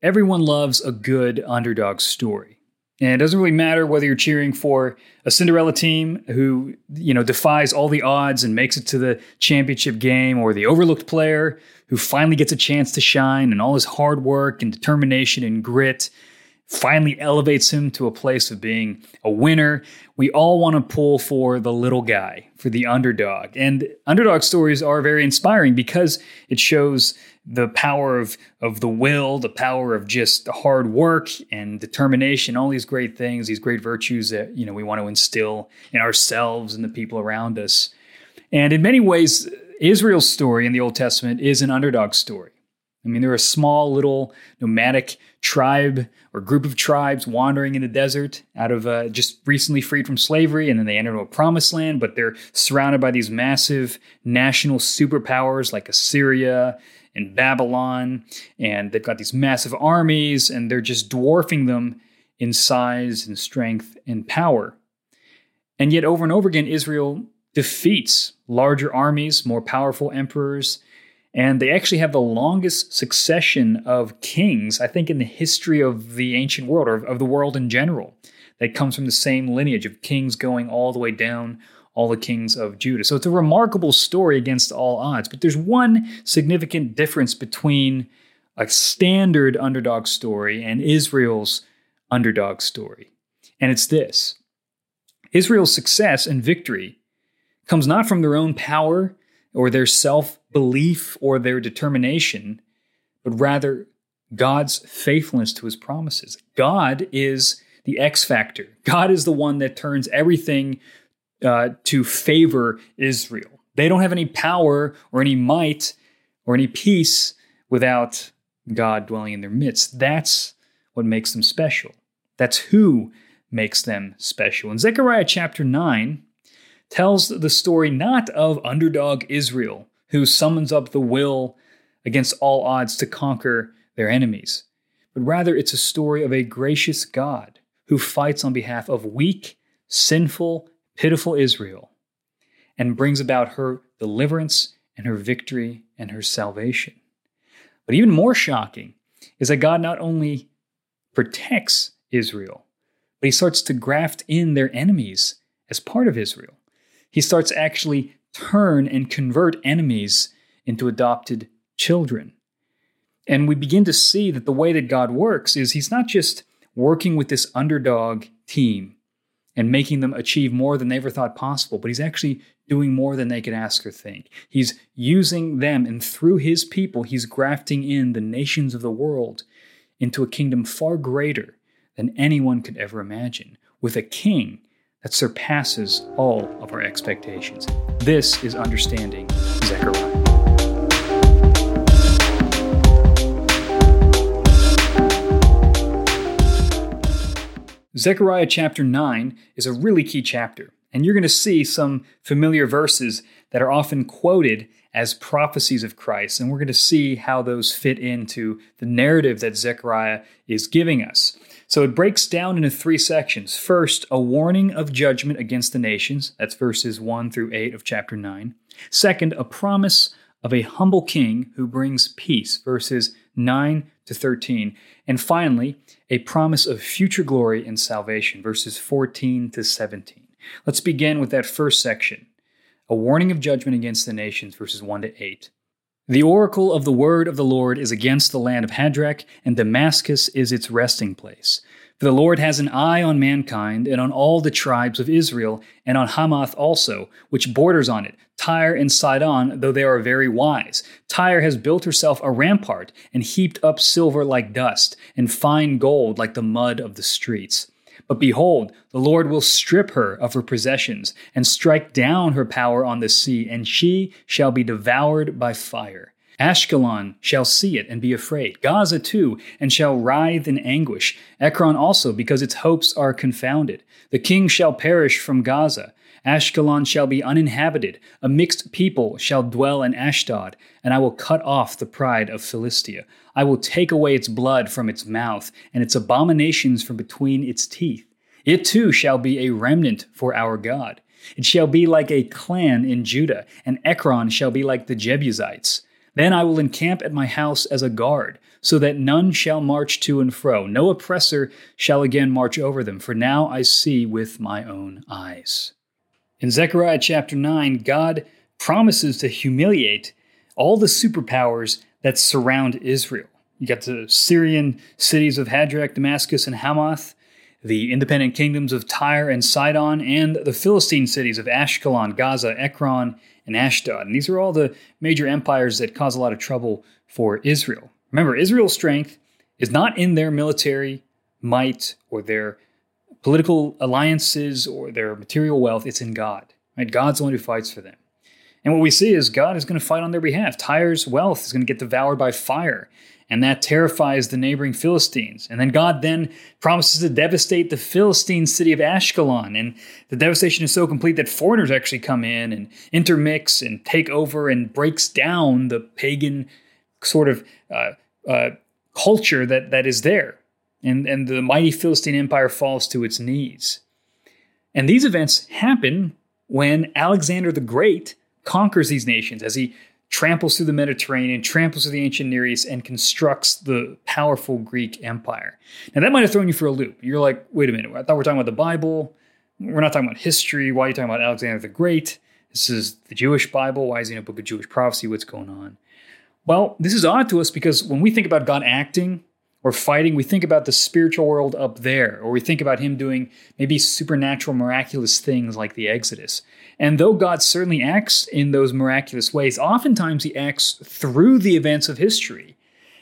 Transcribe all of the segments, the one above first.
Everyone loves a good underdog story. And it doesn't really matter whether you're cheering for a Cinderella team who, you know, defies all the odds and makes it to the championship game or the overlooked player who finally gets a chance to shine and all his hard work and determination and grit finally elevates him to a place of being a winner. We all want to pull for the little guy, for the underdog. And underdog stories are very inspiring because it shows the power of, of the will, the power of just hard work and determination, all these great things, these great virtues that you know we want to instill in ourselves and the people around us. And in many ways, Israel's story in the Old Testament is an underdog story. I mean, they're a small little nomadic tribe or group of tribes wandering in the desert out of uh, just recently freed from slavery, and then they enter into a promised land, but they're surrounded by these massive national superpowers like Assyria and Babylon, and they've got these massive armies, and they're just dwarfing them in size and strength and power. And yet, over and over again, Israel defeats larger armies, more powerful emperors, and they actually have the longest succession of kings, I think, in the history of the ancient world or of the world in general. That comes from the same lineage of kings going all the way down, all the kings of Judah. So it's a remarkable story against all odds. But there's one significant difference between a standard underdog story and Israel's underdog story. And it's this Israel's success and victory comes not from their own power or their self belief or their determination, but rather God's faithfulness to his promises. God is the X factor. God is the one that turns everything uh, to favor Israel. They don't have any power or any might or any peace without God dwelling in their midst. That's what makes them special. That's who makes them special. And Zechariah chapter 9, tells the story not of underdog Israel, who summons up the will against all odds to conquer their enemies, but rather it's a story of a gracious God who fights on behalf of weak, sinful, pitiful Israel and brings about her deliverance and her victory and her salvation. But even more shocking is that God not only protects Israel, but he starts to graft in their enemies as part of Israel he starts actually turn and convert enemies into adopted children. And we begin to see that the way that God works is he's not just working with this underdog team and making them achieve more than they ever thought possible, but he's actually doing more than they could ask or think. He's using them, and through his people, he's grafting in the nations of the world into a kingdom far greater than anyone could ever imagine, with a king that surpasses all of our expectations. This is understanding Zechariah. Chapter 9 is a really key chapter, and you're going to see some familiar verses that are often quoted as prophecies of Christ, and we're going to see how those fit into the narrative that Zechariah is giving us. So it breaks down into three sections. First, a warning of judgment against the nations. That's verses 1 through 8 of chapter 9. Second, a promise of a humble king who brings peace. Verses 9 to 13. And finally, a promise of future glory and salvation. Verses 14 to 17. Let's begin with that first section. A warning of judgment against the nations, verses 1 to 8. The oracle of the word of the Lord is against the land of Hadrach, and Damascus is its resting place. For the Lord has an eye on mankind, and on all the tribes of Israel, and on Hamath also, which borders on it, Tyre and Sidon, though they are very wise. Tyre has built herself a rampart, and heaped up silver like dust, and fine gold like the mud of the streets. But behold, the Lord will strip her of her possessions, and strike down her power on the sea, and she shall be devoured by fire. Ashkelon shall see it and be afraid. Gaza too, and shall writhe in anguish. Ekron also, because its hopes are confounded. The king shall perish from Gaza. Ashkelon shall be uninhabited. A mixed people shall dwell in Ashdod, and I will cut off the pride of Philistia. I will take away its blood from its mouth, and its abominations from between its teeth. It too shall be a remnant for our God. It shall be like a clan in Judah, and Ekron shall be like the Jebusites. Then I will encamp at my house as a guard, so that none shall march to and fro. No oppressor shall again march over them, for now I see with my own eyes. In Zechariah chapter 9, God promises to humiliate all the superpowers that surround Israel. You got the Syrian cities of Hadrach, Damascus, and Hamath, the independent kingdoms of Tyre and Sidon, and the Philistine cities of Ashkelon, Gaza, Ekron, and Ashdod. And these are all the major empires that cause a lot of trouble for Israel. Remember, Israel's strength is not in their military might or their political alliances or their material wealth, it's in God. Right? God's the one who fights for them. And what we see is God is going to fight on their behalf. Tyre's wealth is going to get devoured by fire, and that terrifies the neighboring Philistines. And then God then promises to devastate the Philistine city of Ashkelon, and the devastation is so complete that foreigners actually come in and intermix and take over and breaks down the pagan sort of uh, uh, culture that that is there, and and the mighty Philistine empire falls to its knees. And these events happen when Alexander the Great conquers these nations as he tramples through the Mediterranean, tramples through the ancient Near East, and constructs the powerful Greek Empire. Now, that might have thrown you for a loop. You're like, wait a minute, I thought we are talking about the Bible. We're not talking about history. Why are you talking about Alexander the Great? This is the Jewish Bible. Why is he in a book of Jewish prophecy? What's going on? Well, this is odd to us because when we think about God acting or fighting, we think about the spiritual world up there, or we think about him doing maybe supernatural, miraculous things like the Exodus. And though God certainly acts in those miraculous ways, oftentimes he acts through the events of history.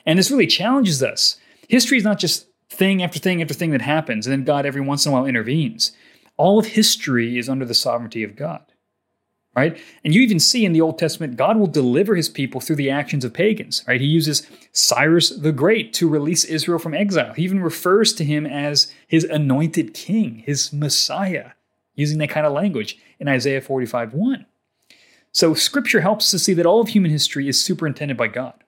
And this really challenges us. History is not just thing after thing after thing that happens, and then God every once in a while intervenes. All of history is under the sovereignty of God right? And you even see in the Old Testament, God will deliver his people through the actions of pagans, right? He uses Cyrus the Great to release Israel from exile. He even refers to him as his anointed king, his Messiah, using that kind of language in Isaiah 45 1. So scripture helps to see that all of human history is superintended by God.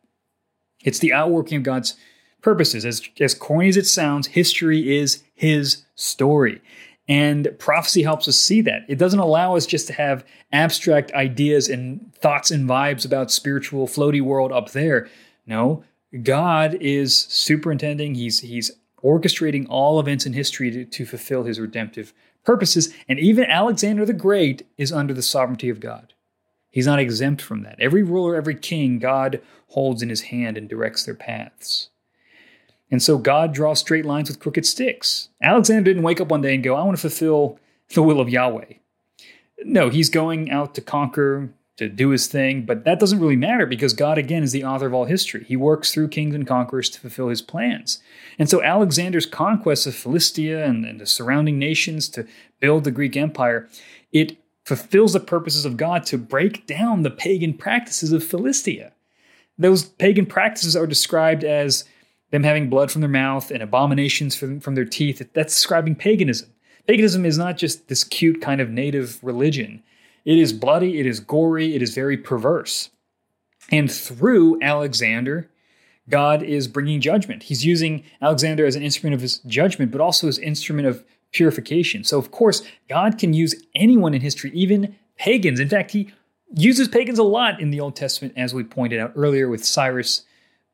It's the outworking of God's purposes. As, as corny as it sounds, history is his story. And prophecy helps us see that. It doesn't allow us just to have abstract ideas and thoughts and vibes about spiritual floaty world up there. No, God is superintending, he's he's orchestrating all events in history to, to fulfill his redemptive purposes. And even Alexander the Great is under the sovereignty of God. He's not exempt from that. Every ruler, every king, God holds in his hand and directs their paths. And so God draws straight lines with crooked sticks. Alexander didn't wake up one day and go, I want to fulfill the will of Yahweh. No, he's going out to conquer, to do his thing, but that doesn't really matter because God, again, is the author of all history. He works through kings and conquerors to fulfill his plans. And so Alexander's conquest of Philistia and, and the surrounding nations to build the Greek Empire, it fulfills the purposes of God to break down the pagan practices of Philistia. Those pagan practices are described as them having blood from their mouth and abominations from, from their teeth. That's describing paganism. Paganism is not just this cute kind of native religion. It is bloody, it is gory, it is very perverse. And through Alexander, God is bringing judgment. He's using Alexander as an instrument of his judgment, but also as instrument of purification. So, of course, God can use anyone in history, even pagans. In fact, he uses pagans a lot in the Old Testament, as we pointed out earlier with Cyrus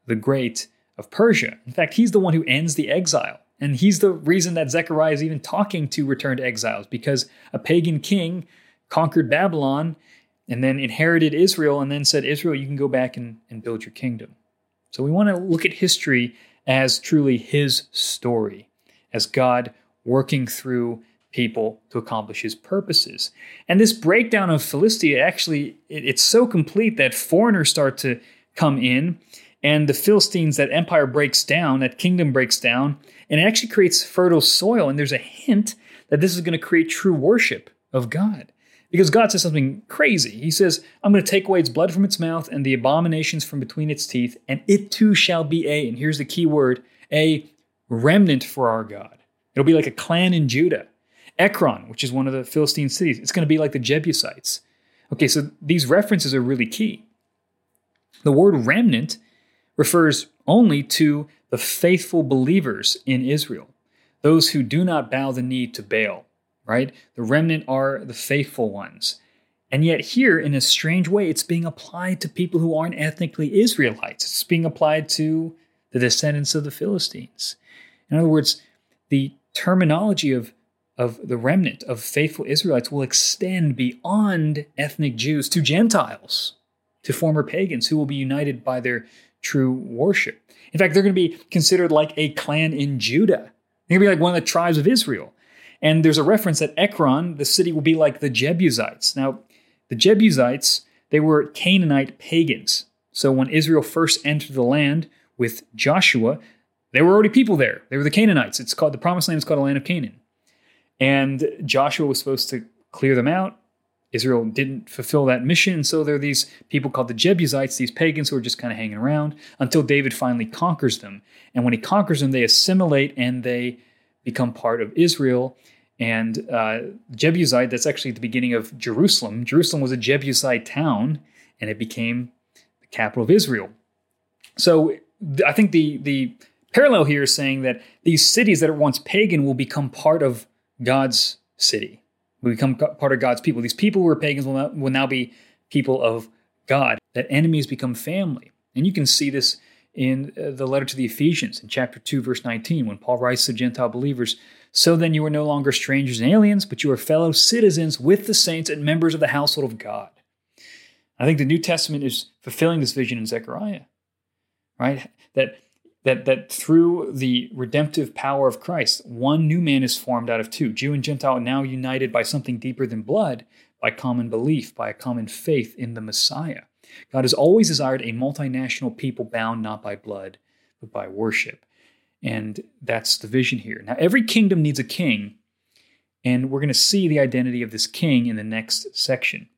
the Great of Persia. In fact, he's the one who ends the exile. And he's the reason that Zechariah is even talking to returned exiles, because a pagan king conquered Babylon and then inherited Israel and then said, Israel, you can go back and, and build your kingdom. So we want to look at history as truly his story, as God working through people to accomplish his purposes. And this breakdown of Philistia actually, it, it's so complete that foreigners start to come in and the Philistines, that empire breaks down, that kingdom breaks down, and it actually creates fertile soil. And there's a hint that this is going to create true worship of God. Because God says something crazy. He says, I'm going to take away its blood from its mouth and the abominations from between its teeth, and it too shall be a, and here's the key word, a remnant for our God. It'll be like a clan in Judah. Ekron, which is one of the Philistine cities, it's going to be like the Jebusites. Okay, so these references are really key. The word remnant refers only to the faithful believers in Israel, those who do not bow the knee to Baal, right? The remnant are the faithful ones. And yet, here, in a strange way, it's being applied to people who aren't ethnically Israelites. It's being applied to the descendants of the Philistines. In other words, the terminology of, of the remnant of faithful Israelites will extend beyond ethnic Jews to Gentiles, to former pagans who will be united by their true worship. In fact, they're going to be considered like a clan in Judah. They're going to be like one of the tribes of Israel. And there's a reference that Ekron, the city, will be like the Jebusites. Now, the Jebusites, they were Canaanite pagans. So when Israel first entered the land with Joshua, there were already people there. They were the Canaanites. It's called the promised land is called the land of Canaan. And Joshua was supposed to clear them out. Israel didn't fulfill that mission, and so there are these people called the Jebusites, these pagans who are just kind of hanging around until David finally conquers them. And when he conquers them, they assimilate and they become part of Israel. And uh, Jebusite, that's actually the beginning of Jerusalem. Jerusalem was a Jebusite town, and it became the capital of Israel. So I think the the parallel here is saying that these cities that are once pagan will become part of God's city we become part of God's people. These people who are pagans will now, will now be people of God. That enemies become family. And you can see this in uh, the letter to the Ephesians in chapter 2, verse 19, when Paul writes to Gentile believers So then you are no longer strangers and aliens, but you are fellow citizens with the saints and members of the household of God. I think the New Testament is fulfilling this vision in Zechariah, right? That that that through the redemptive power of Christ, one new man is formed out of two. Jew and Gentile now united by something deeper than blood, by common belief, by a common faith in the Messiah. God has always desired a multinational people bound not by blood, but by worship. And that's the vision here. Now, every kingdom needs a king, and we're going to see the identity of this king in the next section.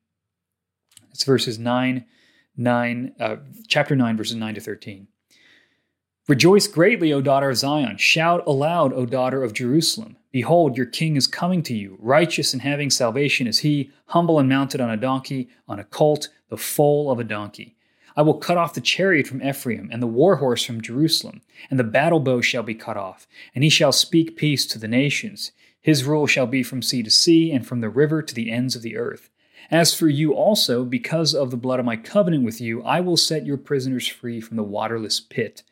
It's verses 9, 9, uh, chapter 9, verses 9 to 13. Rejoice greatly, O daughter of Zion. Shout aloud, O daughter of Jerusalem. Behold, your king is coming to you. Righteous and having salvation is he, humble and mounted on a donkey, on a colt, the foal of a donkey. I will cut off the chariot from Ephraim, and the war horse from Jerusalem, and the battle bow shall be cut off, and he shall speak peace to the nations. His rule shall be from sea to sea, and from the river to the ends of the earth. As for you also, because of the blood of my covenant with you, I will set your prisoners free from the waterless pit.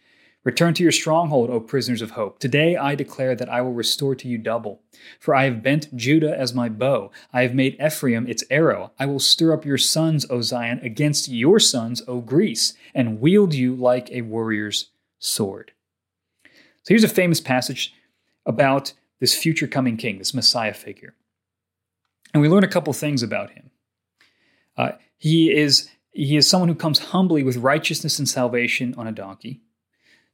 Return to your stronghold, O prisoners of hope. Today I declare that I will restore to you double. For I have bent Judah as my bow. I have made Ephraim its arrow. I will stir up your sons, O Zion, against your sons, O Greece, and wield you like a warrior's sword. So here's a famous passage about this future coming king, this Messiah figure. And we learn a couple things about him. Uh, he is he is someone who comes humbly with righteousness and salvation on a donkey.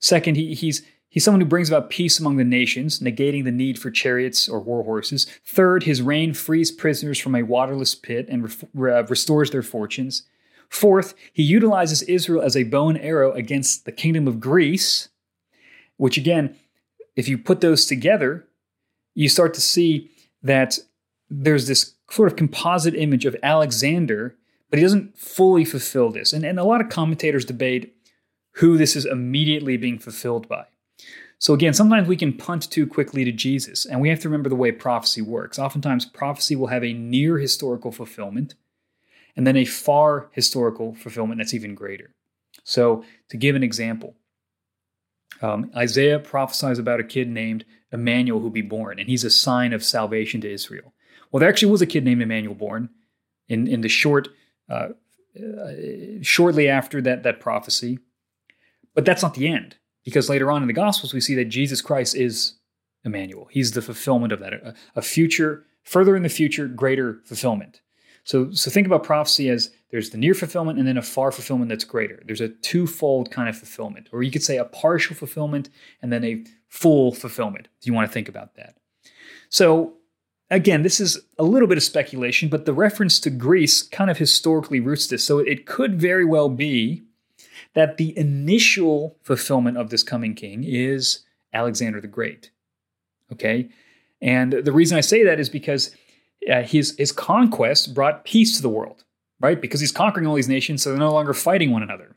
Second, he, he's He's someone who brings about peace among the nations, negating the need for chariots or war horses. Third, his reign frees prisoners from a waterless pit and re- uh, restores their fortunes. Fourth, he utilizes Israel as a bow and arrow against the kingdom of Greece, which again, if you put those together, you start to see that there's this sort of composite image of Alexander, but he doesn't fully fulfill this. And, and a lot of commentators debate who this is immediately being fulfilled by. So, again, sometimes we can punt too quickly to Jesus, and we have to remember the way prophecy works. Oftentimes, prophecy will have a near historical fulfillment and then a far historical fulfillment that's even greater. So, to give an example, um, Isaiah prophesies about a kid named Emmanuel who'll be born, and he's a sign of salvation to Israel. Well, there actually was a kid named Emmanuel born in, in the short, uh, uh, shortly after that, that prophecy. But that's not the end, because later on in the Gospels, we see that Jesus Christ is Emmanuel. He's the fulfillment of that, a, a future, further in the future, greater fulfillment. So, so think about prophecy as there's the near fulfillment and then a far fulfillment that's greater. There's a twofold kind of fulfillment, or you could say a partial fulfillment and then a full fulfillment. Do you want to think about that? So, again, this is a little bit of speculation, but the reference to Greece kind of historically roots this. So, it could very well be that the initial fulfillment of this coming king is Alexander the Great. Okay? And the reason I say that is because uh, his, his conquest brought peace to the world, right? Because he's conquering all these nations, so they're no longer fighting one another.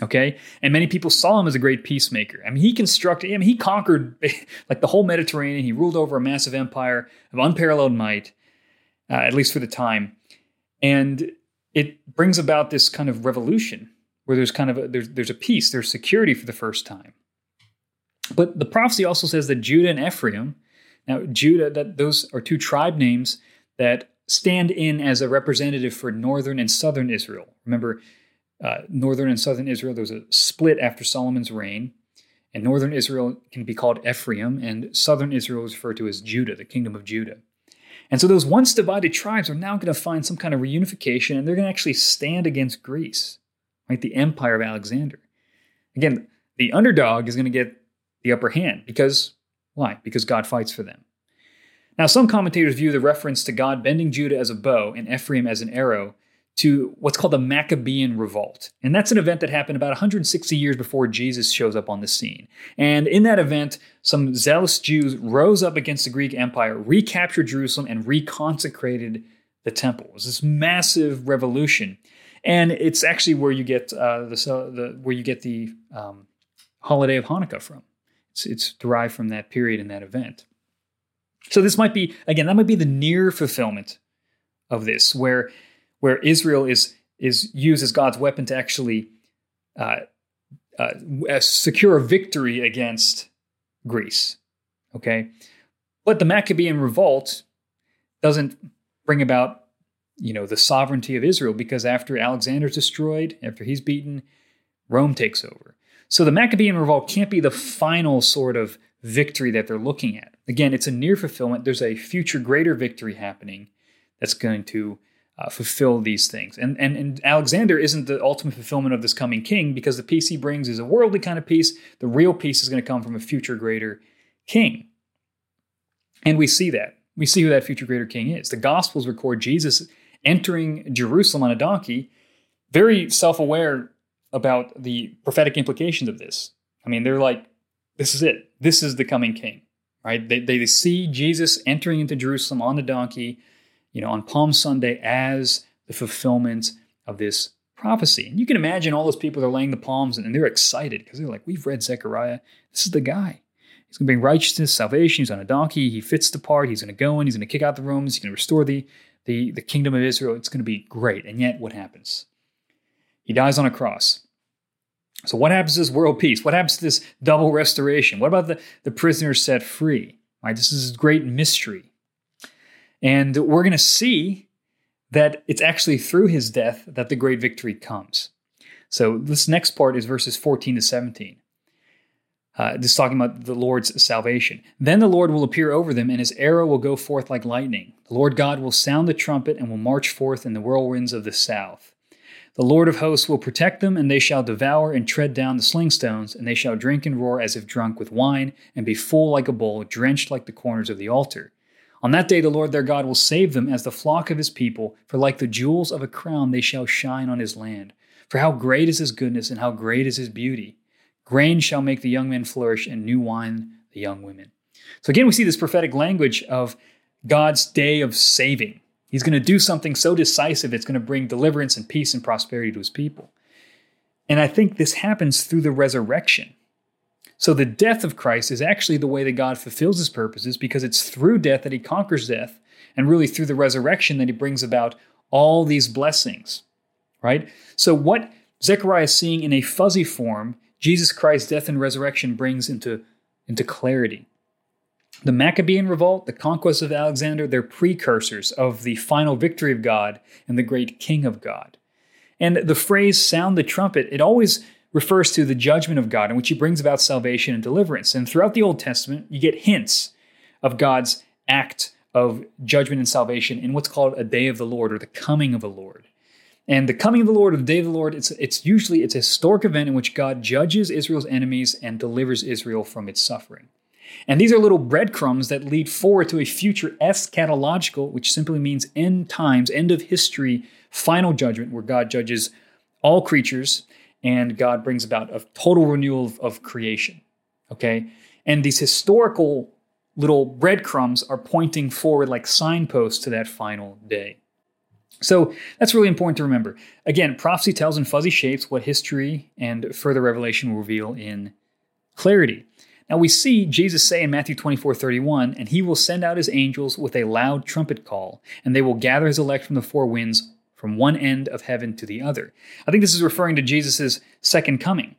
Okay? And many people saw him as a great peacemaker. I mean, he constructed, I mean, he conquered like the whole Mediterranean. He ruled over a massive empire of unparalleled might, uh, at least for the time. And it brings about this kind of revolution where there's kind of a, there's, there's a peace, there's security for the first time. But the prophecy also says that Judah and Ephraim, now Judah, that those are two tribe names that stand in as a representative for northern and southern Israel. Remember, uh, northern and southern Israel, there was a split after Solomon's reign. And northern Israel can be called Ephraim, and southern Israel is referred to as Judah, the kingdom of Judah. And so those once divided tribes are now going to find some kind of reunification, and they're going to actually stand against Greece, right? The empire of Alexander. Again, the underdog is going to get the upper hand because why? Because God fights for them. Now, some commentators view the reference to God bending Judah as a bow and Ephraim as an arrow to what's called the Maccabean Revolt. And that's an event that happened about 160 years before Jesus shows up on the scene. And in that event, some zealous Jews rose up against the Greek Empire, recaptured Jerusalem, and reconsecrated the temple. It was this massive revolution. And it's actually where you get uh, the, the, where you get the um, holiday of Hanukkah from. It's, it's derived from that period and that event. So this might be again that might be the near fulfillment of this, where where Israel is is used as God's weapon to actually uh, uh, secure a victory against Greece. Okay, but the Maccabean revolt doesn't bring about you know the sovereignty of Israel because after Alexander's destroyed, after he's beaten, Rome takes over. So the Maccabean revolt can't be the final sort of victory that they're looking at. Again, it's a near fulfillment. There's a future greater victory happening that's going to uh, fulfill these things. And, and, and Alexander isn't the ultimate fulfillment of this coming king because the peace he brings is a worldly kind of peace. The real peace is going to come from a future greater king. And we see that. We see who that future greater king is. The Gospels record Jesus entering Jerusalem on a donkey, very self aware about the prophetic implications of this. I mean, they're like, this is it. This is the coming king, right? They, they see Jesus entering into Jerusalem on the donkey, you know, on Palm Sunday as the fulfillment of this prophecy. And you can imagine all those people that are laying the palms and they're excited because they're like, we've read Zechariah. This is the guy. He's going to bring righteousness, salvation. He's on a donkey. He fits the part. He's going to go in. He's going to kick out the Romans. He's going to restore the, the, the kingdom of Israel. It's going to be great. And yet, what happens? He dies on a cross. So, what happens to this world peace? What happens to this double restoration? What about the, the prisoners set free? Right, this is a great mystery. And we're going to see that it's actually through his death that the great victory comes. So, this next part is verses 14 to 17. Uh, this is talking about the Lord's salvation. Then the Lord will appear over them, and his arrow will go forth like lightning. The Lord God will sound the trumpet and will march forth in the whirlwinds of the south. The Lord of hosts will protect them, and they shall devour and tread down the slingstones, and they shall drink and roar as if drunk with wine, and be full like a bowl, drenched like the corners of the altar. On that day the Lord their God will save them as the flock of his people, for like the jewels of a crown they shall shine on his land. For how great is his goodness, and how great is his beauty! Grain shall make the young men flourish, and new wine the young women. So again, we see this prophetic language of God's day of saving. He's going to do something so decisive, it's going to bring deliverance and peace and prosperity to his people. And I think this happens through the resurrection. So the death of Christ is actually the way that God fulfills his purposes because it's through death that he conquers death, and really through the resurrection that he brings about all these blessings, right? So what Zechariah is seeing in a fuzzy form, Jesus Christ's death and resurrection brings into, into clarity. The Maccabean revolt, the conquest of Alexander, they're precursors of the final victory of God and the great King of God. And the phrase sound the trumpet, it always refers to the judgment of God in which he brings about salvation and deliverance. And throughout the Old Testament, you get hints of God's act of judgment and salvation in what's called a day of the Lord or the coming of the Lord. And the coming of the Lord or the day of the Lord, it's, it's usually it's a historic event in which God judges Israel's enemies and delivers Israel from its suffering. And these are little breadcrumbs that lead forward to a future eschatological, which simply means end times, end of history, final judgment, where God judges all creatures and God brings about a total renewal of, of creation. Okay? And these historical little breadcrumbs are pointing forward like signposts to that final day. So that's really important to remember. Again, prophecy tells in fuzzy shapes what history and further revelation will reveal in clarity. Now we see Jesus say in Matthew 24 31, and he will send out his angels with a loud trumpet call, and they will gather his elect from the four winds from one end of heaven to the other. I think this is referring to Jesus' second coming,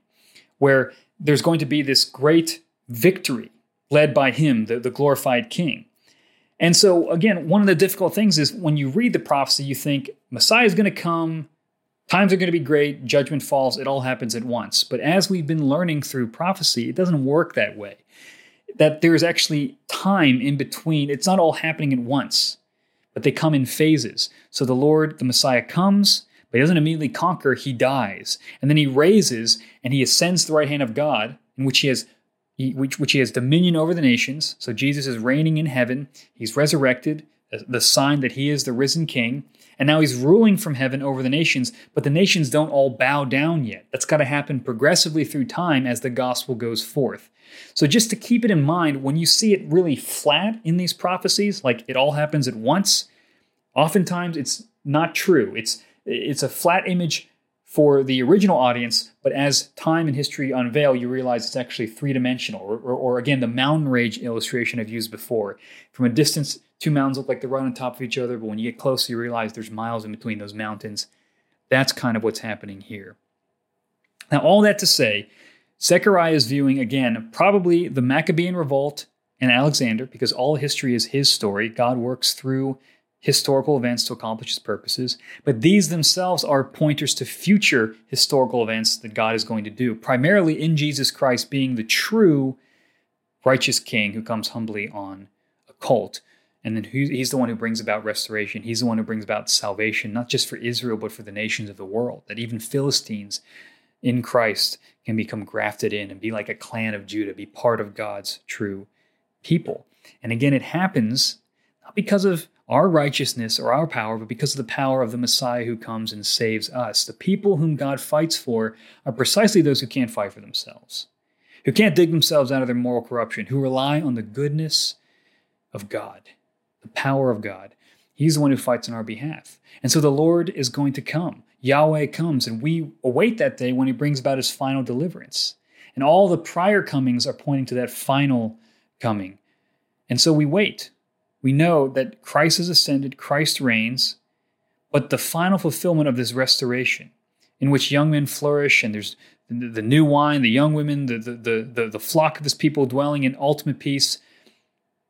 where there's going to be this great victory led by him, the, the glorified king. And so, again, one of the difficult things is when you read the prophecy, you think Messiah is going to come, times are going to be great, judgment falls, it all happens at once. But as we've been learning through prophecy, it doesn't work that way. That there's actually time in between, it's not all happening at once, but they come in phases. So the Lord, the Messiah comes, but he doesn't immediately conquer, he dies. And then he raises and he ascends to the right hand of God, in which he has he, which, which he has dominion over the nations. So Jesus is reigning in heaven. He's resurrected, the sign that he is the risen king. And now he's ruling from heaven over the nations, but the nations don't all bow down yet. That's got to happen progressively through time as the gospel goes forth. So just to keep it in mind, when you see it really flat in these prophecies, like it all happens at once, oftentimes it's not true. It's it's a flat image for the original audience, but as time and history unveil, you realize it's actually three dimensional. Or, or, or, again, the mountain range illustration I've used before. From a distance, two mountains look like they're right on top of each other, but when you get closer, you realize there's miles in between those mountains. That's kind of what's happening here. Now, all that to say, Zechariah is viewing, again, probably the Maccabean revolt and Alexander, because all history is his story. God works through historical events to accomplish his purposes, but these themselves are pointers to future historical events that God is going to do, primarily in Jesus Christ being the true righteous king who comes humbly on a colt. And then he's the one who brings about restoration. He's the one who brings about salvation, not just for Israel, but for the nations of the world. That even Philistines in Christ can become grafted in and be like a clan of Judah, be part of God's true people. And again, it happens not because of our righteousness or our power, but because of the power of the Messiah who comes and saves us. The people whom God fights for are precisely those who can't fight for themselves, who can't dig themselves out of their moral corruption, who rely on the goodness of God, the power of God. He's the one who fights on our behalf. And so the Lord is going to come. Yahweh comes, and we await that day when he brings about his final deliverance. And all the prior comings are pointing to that final coming. And so we wait we know that Christ has ascended, Christ reigns, but the final fulfillment of this restoration, in which young men flourish and there's the, new wine, the young women, the, the, the, the flock of his people dwelling in ultimate peace,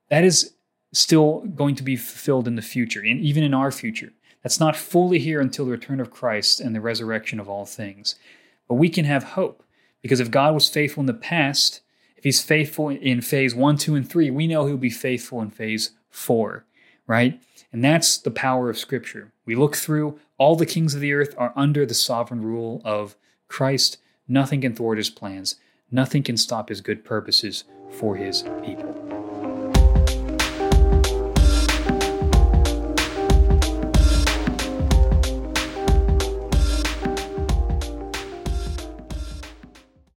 that is still going to be fulfilled in the future, and even in our future. That's not fully here until the return of Christ and the resurrection of all things. But we can have hope because if God was faithful in the past, if he's faithful in phase one, two, and three, we know he'll be faithful in phase four, right? And that's the power of Scripture. We look through, all the kings of the earth are under the sovereign rule of Christ. Nothing can thwart his plans, nothing can stop his good purposes for his people.